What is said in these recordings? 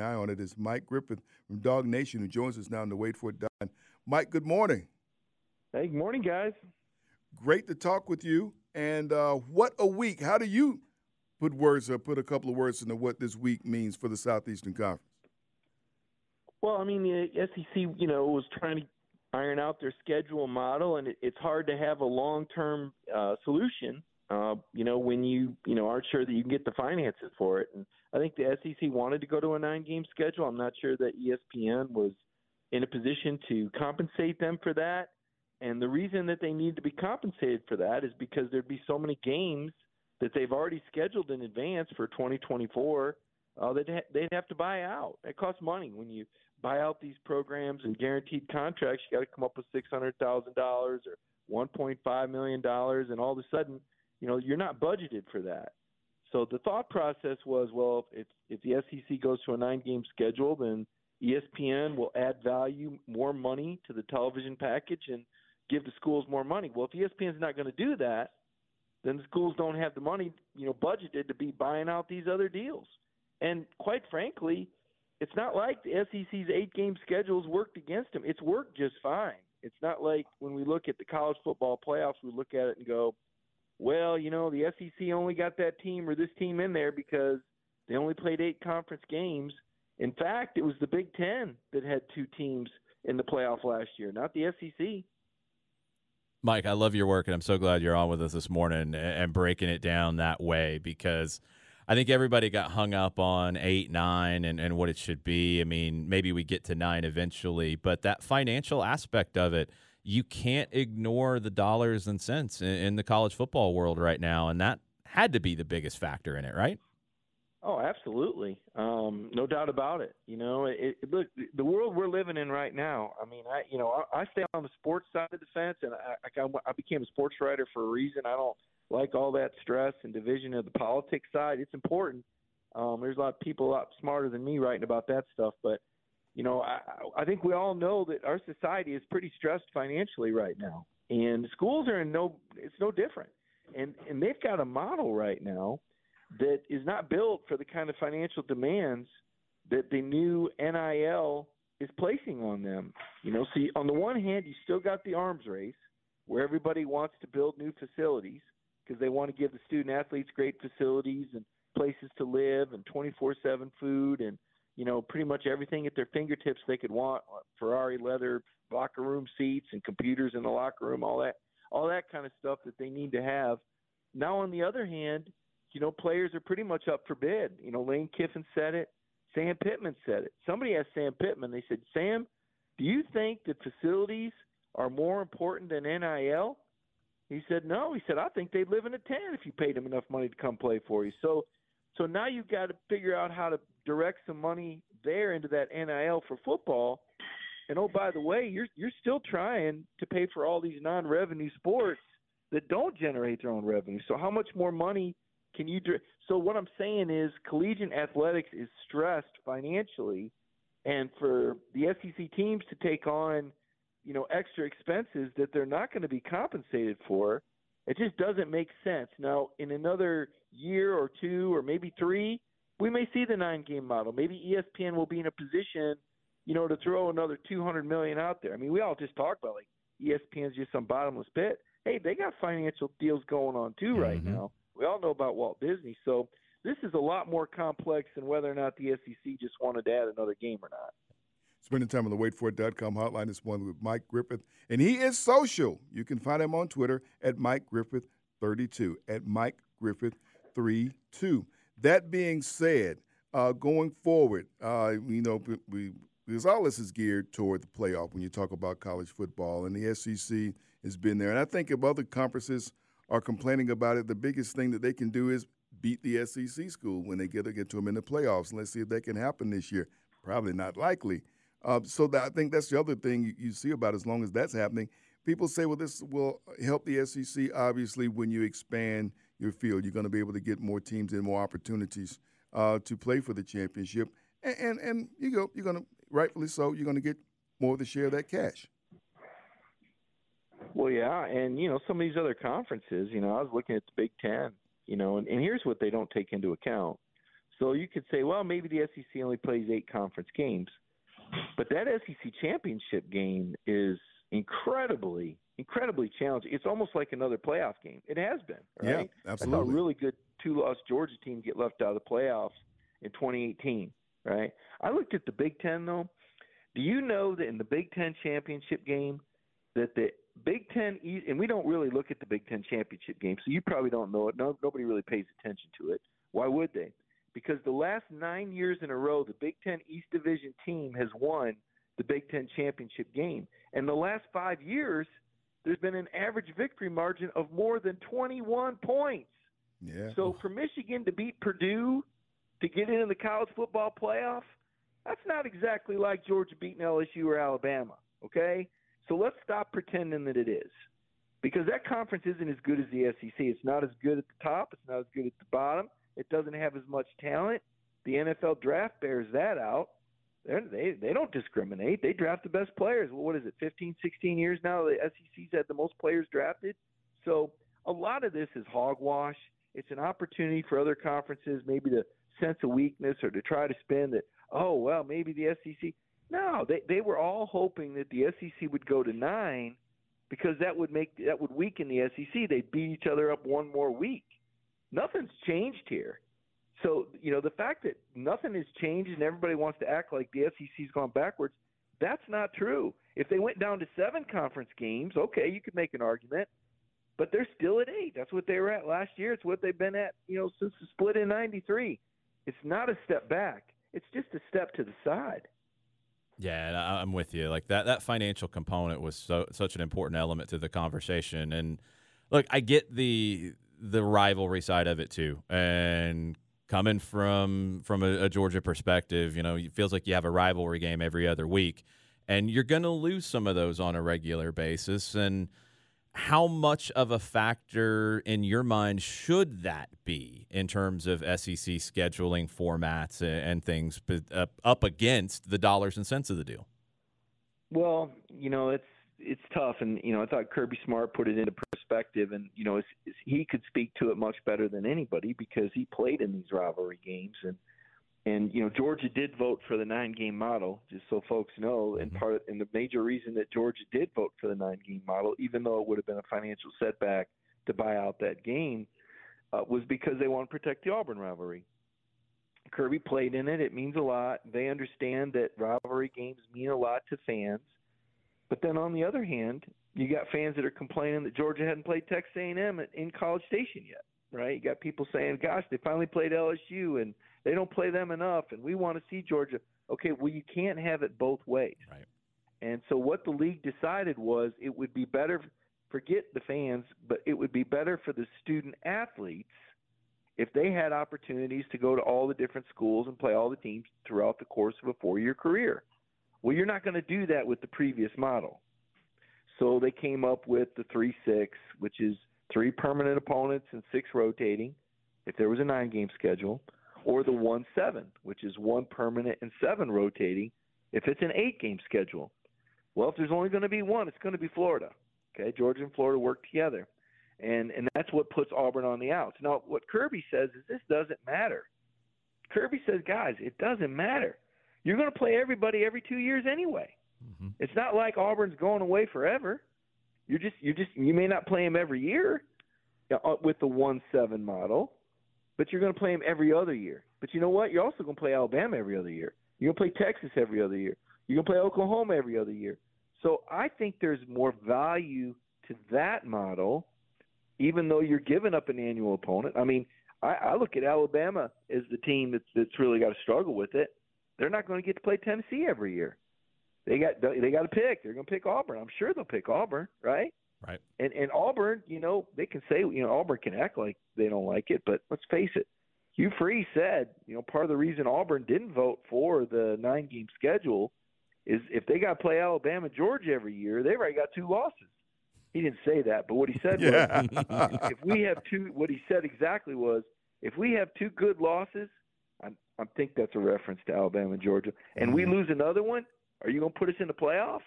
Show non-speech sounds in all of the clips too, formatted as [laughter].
Eye on it is Mike Griffith from Dog Nation, who joins us now in the Wait for It Don. Mike, good morning. Hey, good morning, guys. Great to talk with you. And uh, what a week! How do you put words or put a couple of words into what this week means for the Southeastern Conference? Well, I mean, the SEC, you know, was trying to iron out their schedule model, and it, it's hard to have a long-term uh, solution. Uh, you know, when you you know aren't sure that you can get the finances for it, and I think the SEC wanted to go to a nine-game schedule. I'm not sure that ESPN was in a position to compensate them for that. And the reason that they need to be compensated for that is because there'd be so many games that they've already scheduled in advance for 2024 uh, that ha- they'd have to buy out. It costs money when you buy out these programs and guaranteed contracts. You got to come up with six hundred thousand dollars or 1.5 million dollars, and all of a sudden, you know, you're not budgeted for that. So the thought process was, well, if if the SEC goes to a nine-game schedule, then ESPN will add value, more money to the television package, and give the schools more money. Well, if ESPN's not going to do that, then the schools don't have the money, you know, budgeted to be buying out these other deals. And quite frankly, it's not like the SEC's eight-game schedules worked against them. It's worked just fine. It's not like when we look at the college football playoffs, we look at it and go, well, you know, the SEC only got that team or this team in there because they only played eight conference games. In fact, it was the Big Ten that had two teams in the playoff last year, not the SEC. Mike, I love your work, and I'm so glad you're on with us this morning and breaking it down that way because I think everybody got hung up on eight, nine, and, and what it should be. I mean, maybe we get to nine eventually, but that financial aspect of it – you can't ignore the dollars and cents in, in the college football world right now, and that had to be the biggest factor in it, right? Oh, absolutely. Um, no doubt about it. You know, it, it, look, the world we're living in right now. I mean, I, you know, I, I stay on the sports side of the fence, and I, I, I became a sports writer for a reason. I don't like all that stress and division of the politics side. It's important. Um, there's a lot of people a lot smarter than me writing about that stuff, but you know, I, I think we all know that our society is pretty stressed financially right now, and schools are in no it's no different, and and they've got a model right now that is not built for the kind of financial demands that the new NIL is placing on them. You know, see, on the one hand, you still got the arms race where everybody wants to build new facilities because they want to give the student athletes great facilities and places to live and 24/7 food and you know, pretty much everything at their fingertips they could want uh, Ferrari leather locker room seats and computers in the locker room, all that, all that kind of stuff that they need to have. Now, on the other hand, you know, players are pretty much up for bid. You know, Lane Kiffin said it. Sam Pittman said it. Somebody asked Sam Pittman, they said, Sam, do you think that facilities are more important than NIL? He said, no. He said, I think they'd live in a tent if you paid them enough money to come play for you. So, so now you've got to figure out how to direct some money there into that NIL for football. And oh, by the way, you're you're still trying to pay for all these non-revenue sports that don't generate their own revenue. So how much more money can you? do? So what I'm saying is, collegiate athletics is stressed financially, and for the SEC teams to take on, you know, extra expenses that they're not going to be compensated for, it just doesn't make sense. Now, in another year or two or maybe three, we may see the nine game model. Maybe ESPN will be in a position, you know, to throw another 200 million out there. I mean, we all just talk about like ESPN's just some bottomless pit. Hey, they got financial deals going on too right mm-hmm. now. We all know about Walt Disney, so this is a lot more complex than whether or not the SEC just wanted to add another game or not. Spending time on the waitforit.com hotline this morning with Mike Griffith, and he is social. You can find him on Twitter at Mike Griffith32, at Mike Griffith32. That being said, uh, going forward, uh, you know, we, because all this is geared toward the playoff when you talk about college football, and the SEC has been there. And I think if other conferences are complaining about it, the biggest thing that they can do is beat the SEC school when they get to get to them in the playoffs. And let's see if that can happen this year. Probably not likely. Uh, so that, I think that's the other thing you, you see about as long as that's happening. People say, well, this will help the SEC. Obviously, when you expand your field, you're going to be able to get more teams and more opportunities uh, to play for the championship. And, and, and you go, you're going to, rightfully so, you're going to get more of the share of that cash. Well, yeah, and you know some of these other conferences. You know, I was looking at the Big Ten. You know, and, and here's what they don't take into account. So you could say, well, maybe the SEC only plays eight conference games, but that SEC championship game is incredibly, incredibly challenging. It's almost like another playoff game. It has been. Right? Yeah, absolutely. I saw a really good two-loss Georgia team get left out of the playoffs in 2018. Right? I looked at the Big Ten though. Do you know that in the Big Ten championship game, that the Big Ten, and we don't really look at the Big Ten championship game, so you probably don't know it. No, nobody really pays attention to it. Why would they? Because the last nine years in a row, the Big Ten East Division team has won the Big Ten championship game. And the last five years, there's been an average victory margin of more than 21 points. Yeah. So for Michigan to beat Purdue to get into the college football playoff, that's not exactly like Georgia beating LSU or Alabama. Okay, so let's stop pretending that it is. Because that conference isn't as good as the SEC. It's not as good at the top, it's not as good at the bottom. It doesn't have as much talent. The NFL draft bears that out. They're, they they don't discriminate. They draft the best players. What is it, 15, 16 years now? The SEC's had the most players drafted. So a lot of this is hogwash. It's an opportunity for other conferences maybe to sense a weakness or to try to spin that. Oh well, maybe the SEC. No, they they were all hoping that the SEC would go to nine because that would make that would weaken the SEC. They'd beat each other up one more week. Nothing's changed here. So you know the fact that nothing has changed and everybody wants to act like the SEC's gone backwards, that's not true. If they went down to seven conference games, okay, you could make an argument, but they're still at eight. That's what they were at last year. It's what they've been at, you know, since the split in '93. It's not a step back. It's just a step to the side. Yeah, I'm with you. Like that that financial component was so such an important element to the conversation. And look, I get the the rivalry side of it too. And coming from from a, a Georgia perspective, you know, it feels like you have a rivalry game every other week, and you're going to lose some of those on a regular basis. And how much of a factor in your mind should that be in terms of SEC scheduling formats and things up against the dollars and cents of the deal? Well, you know, it's it's tough, and you know, I thought Kirby Smart put it into perspective, and you know, it's, it's, he could speak to it much better than anybody because he played in these rivalry games, and and you know, Georgia did vote for the nine-game model, just so folks know. And mm-hmm. part and the major reason that Georgia did vote for the nine-game model, even though it would have been a financial setback to buy out that game, uh, was because they want to protect the Auburn rivalry. Kirby played in it; it means a lot. They understand that rivalry games mean a lot to fans. But then on the other hand, you got fans that are complaining that Georgia hadn't played Texas A&M in College Station yet, right? You got people saying, "Gosh, they finally played LSU and they don't play them enough, and we want to see Georgia." Okay, well, you can't have it both ways. Right. And so what the league decided was it would be better forget the fans, but it would be better for the student athletes if they had opportunities to go to all the different schools and play all the teams throughout the course of a four-year career. Well, you're not going to do that with the previous model. So they came up with the 3 6, which is three permanent opponents and six rotating, if there was a nine game schedule, or the 1 7, which is one permanent and seven rotating, if it's an eight game schedule. Well, if there's only going to be one, it's going to be Florida. Okay, Georgia and Florida work together. And and that's what puts Auburn on the outs. Now, what Kirby says is this doesn't matter. Kirby says, guys, it doesn't matter. You're going to play everybody every two years anyway. Mm-hmm. It's not like Auburn's going away forever. You're just you're just you may not play them every year uh, with the one seven model, but you're going to play them every other year. But you know what? You're also going to play Alabama every other year. You're going to play Texas every other year. You're going to play Oklahoma every other year. So I think there's more value to that model, even though you're giving up an annual opponent. I mean, I, I look at Alabama as the team that's that's really got to struggle with it. They're not going to get to play Tennessee every year. They got they got to pick. They're going to pick Auburn. I'm sure they'll pick Auburn, right? Right. And and Auburn, you know, they can say you know Auburn can act like they don't like it, but let's face it, Hugh Freeze said, you know, part of the reason Auburn didn't vote for the nine game schedule is if they got to play Alabama, Georgia every year, they've already got two losses. He didn't say that, but what he said Yeah. was, if we have two, what he said exactly was, if we have two good losses, I, I think that's a reference to Alabama and Georgia, and we lose another one, are you going to put us in the playoff?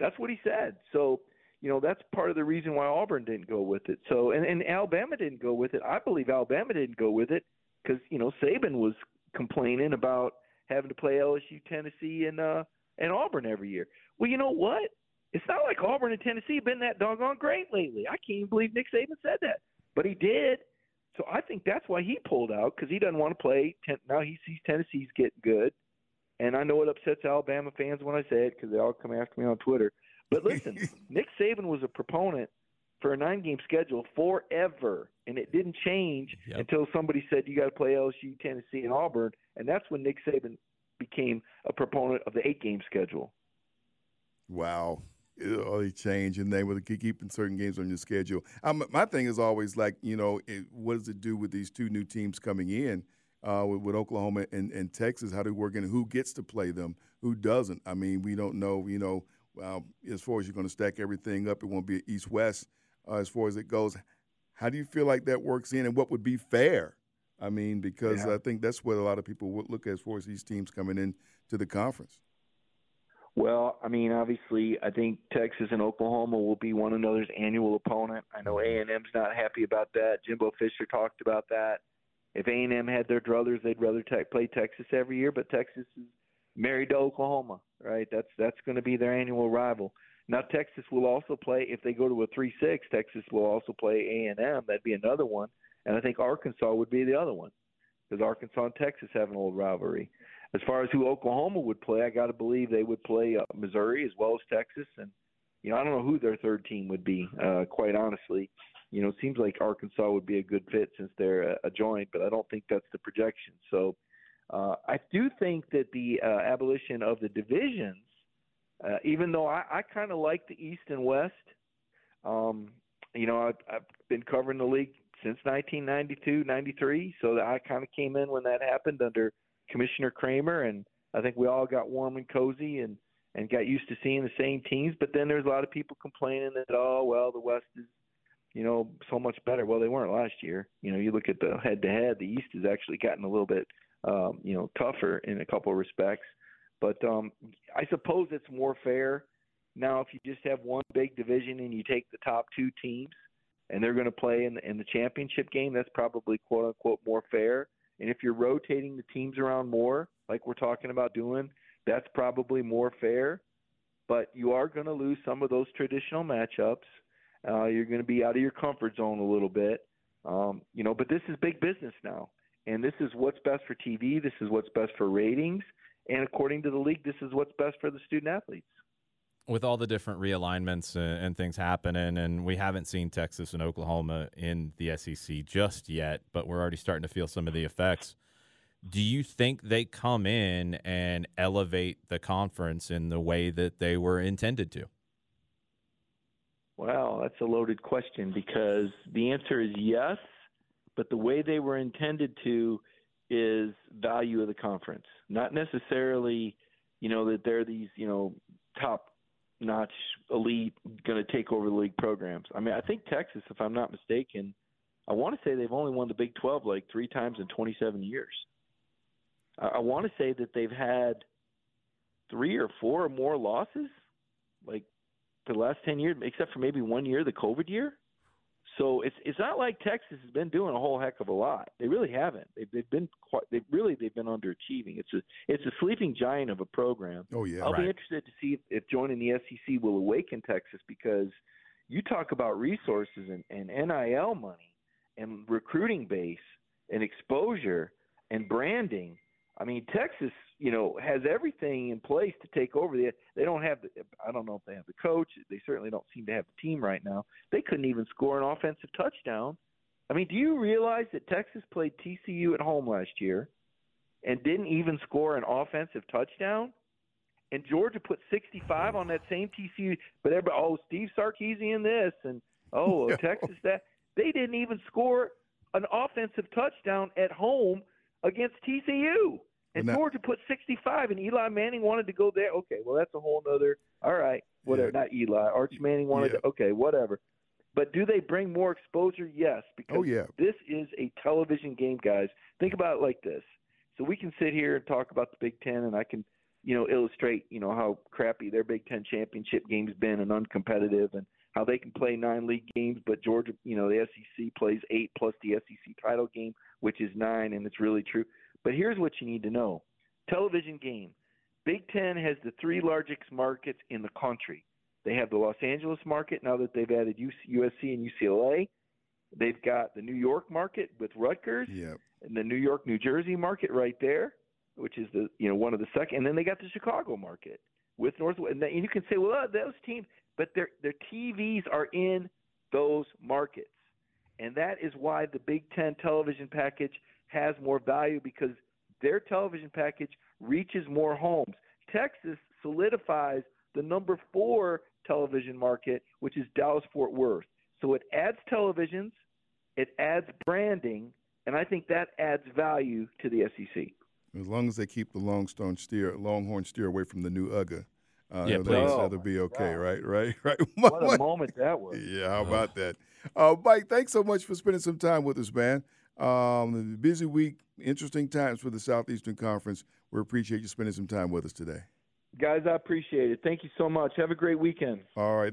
That's what he said. So, you know, that's part of the reason why Auburn didn't go with it. So, and, and Alabama didn't go with it. I believe Alabama didn't go with it because you know Saban was complaining about having to play LSU, Tennessee, and uh, and Auburn every year. Well, you know what? It's not like Auburn and Tennessee have been that doggone great lately. I can't even believe Nick Saban said that, but he did. So I think that's why he pulled out because he doesn't want to play. Ten- now he sees Tennessee's getting good, and I know it upsets Alabama fans when I say it because they all come after me on Twitter. But [laughs] listen, Nick Saban was a proponent for a nine-game schedule forever, and it didn't change Yep. until somebody said you got to play LSU, Tennessee, and Auburn, and that's when Nick Saban became a proponent of the eight-game schedule. Wow. It only change and they were keeping certain games on your schedule. My thing is always like, you know, it, what does it do with these two new teams coming in uh, with, with Oklahoma and, and Texas? How do we work in? Who gets to play them? Who doesn't? I mean, we don't know, you know, uh, as far as you're going to stack everything up, it won't be east west uh, as far as it goes. How do you feel like that works in and what would be fair? I mean, because Yeah. I think that's what a lot of people would look at as far as these teams coming in to the conference. Well, I mean, obviously, I think Texas and Oklahoma will be one another's annual opponent. I know mm-hmm. A and M's not happy about that. Jimbo Fisher talked about that. If A and M had their druthers, they'd rather te- play Texas every year. But Texas is married to Oklahoma, right? That's that's going to be their annual rival. Now Texas will also play if they go to a three-six. Texas will also play A and M. That'd be another one, and I think Arkansas would be the other one because Arkansas and Texas have an old rivalry. As far as who Oklahoma would play, I got to believe they would play uh, Missouri as well as Texas, and you know I don't know who their third team would be. Uh, quite honestly, you know it seems like Arkansas would be a good fit since they're a, a joint, but I don't think that's the projection. So uh, I do think that the uh, abolition of the divisions, uh, even though I, I kind of like the East and West, um, you know I've, I've been covering the league since 1992, 93, so I kind of came in when that happened under Commissioner Kramer, and I think we all got warm and cozy and and got used to seeing the same teams. But then there's a lot of people complaining that oh well the West is you know so much better. Well, they weren't last year. You know, you look at the head to head, the East has actually gotten a little bit um, you know tougher in a couple of respects. But um, I suppose it's more fair now if you just have one big division and you take the top two teams and they're going to play in the, in the championship game. That's probably quote unquote more fair. And if you're rotating the teams around more, like we're talking about doing, that's probably more fair. But you are going to lose some of those traditional matchups. Uh, you're going to be out of your comfort zone a little bit. Um, you know, but this is big business now, and this is what's best for TV. This is what's best for ratings, and according to the league, this is what's best for the student athletes. With all the different realignments and, and things happening, and we haven't seen Texas and Oklahoma in the SEC just yet, but we're already starting to feel some of the effects. Do you think they come in and elevate the conference in the way that they were intended to? Well, that's a loaded question because the answer is yes, but the way they were intended to is value of the conference, not necessarily, you know, that they're these, you know, top notch elite going to take over the league programs. I mean, I think Texas, if I'm not mistaken, I want to say they've only won the Big 12 like three times in 27 years. I, I want to say that they've had three or four or more losses, like the last 10 years, except for maybe one year, the COVID year. So it's it's not like Texas has been doing a whole heck of a lot. They really haven't. They've they've been quite. They really they've been underachieving. It's a it's a sleeping giant of a program. Oh yeah. I'll Right. be interested to see if, if joining the SEC will awaken Texas because you talk about resources and, and NIL money and recruiting base and exposure and branding. I mean, Texas, you know, has everything in place to take over. They they don't have the. I don't know if they have the coach. They certainly don't seem to have the team right now. They couldn't even score an offensive touchdown. I mean, do you realize that Texas played TCU at home last year and didn't even score an offensive touchdown? And Georgia put 65 on that same TCU, but everybody, oh, Steve Sarkisian this, and oh, [laughs] Yeah. Texas that. They didn't even score an offensive touchdown at home against TCU. And now- Georgia put 65, and Eli Manning wanted to go there. Okay, well, that's a whole other. All right, whatever. Yeah. Not Eli. Arch Manning wanted Yeah. to. Okay, whatever. But do they bring more exposure? Yes, because Oh, yeah. this is a television game, guys. Think about it like this. So we can sit here and talk about the Big Ten, and I can, you know, illustrate, you know, how crappy their Big Ten championship game's been and uncompetitive, and how they can play nine league games, but Georgia, you know, the SEC plays eight plus the SEC title game, which is nine, and it's really true. But here's what you need to know: television game. Big Ten has the three largest markets in the country. They have the Los Angeles market now that they've added USC and UCLA. They've got the New York market with Rutgers Yeah. and the New York, New Jersey market right there, which is the you know one of the second, and then they got the Chicago market with North. And you can say, well, uh, those teams, but their their TVs are in those markets, and that is why the Big Ten television package has more value because their television package reaches more homes. Texas solidifies the number four television market, which is Dallas Fort Worth. So it adds televisions, it adds branding, and I think that adds value to the SEC. As long as they keep the Longstone steer, Longhorn steer away from the new UGA, uh, Yeah, they'll- please. they'll Oh, be okay, God. right? Right? [laughs] Right? What a moment that was. [laughs] Yeah, how about that? Uh, Mike, thanks so much for spending some time with us, man. Um, busy week, interesting times for the Southeastern Conference. We appreciate you spending some time with us today. Guys, I appreciate it. Thank you so much. Have a great weekend. All right.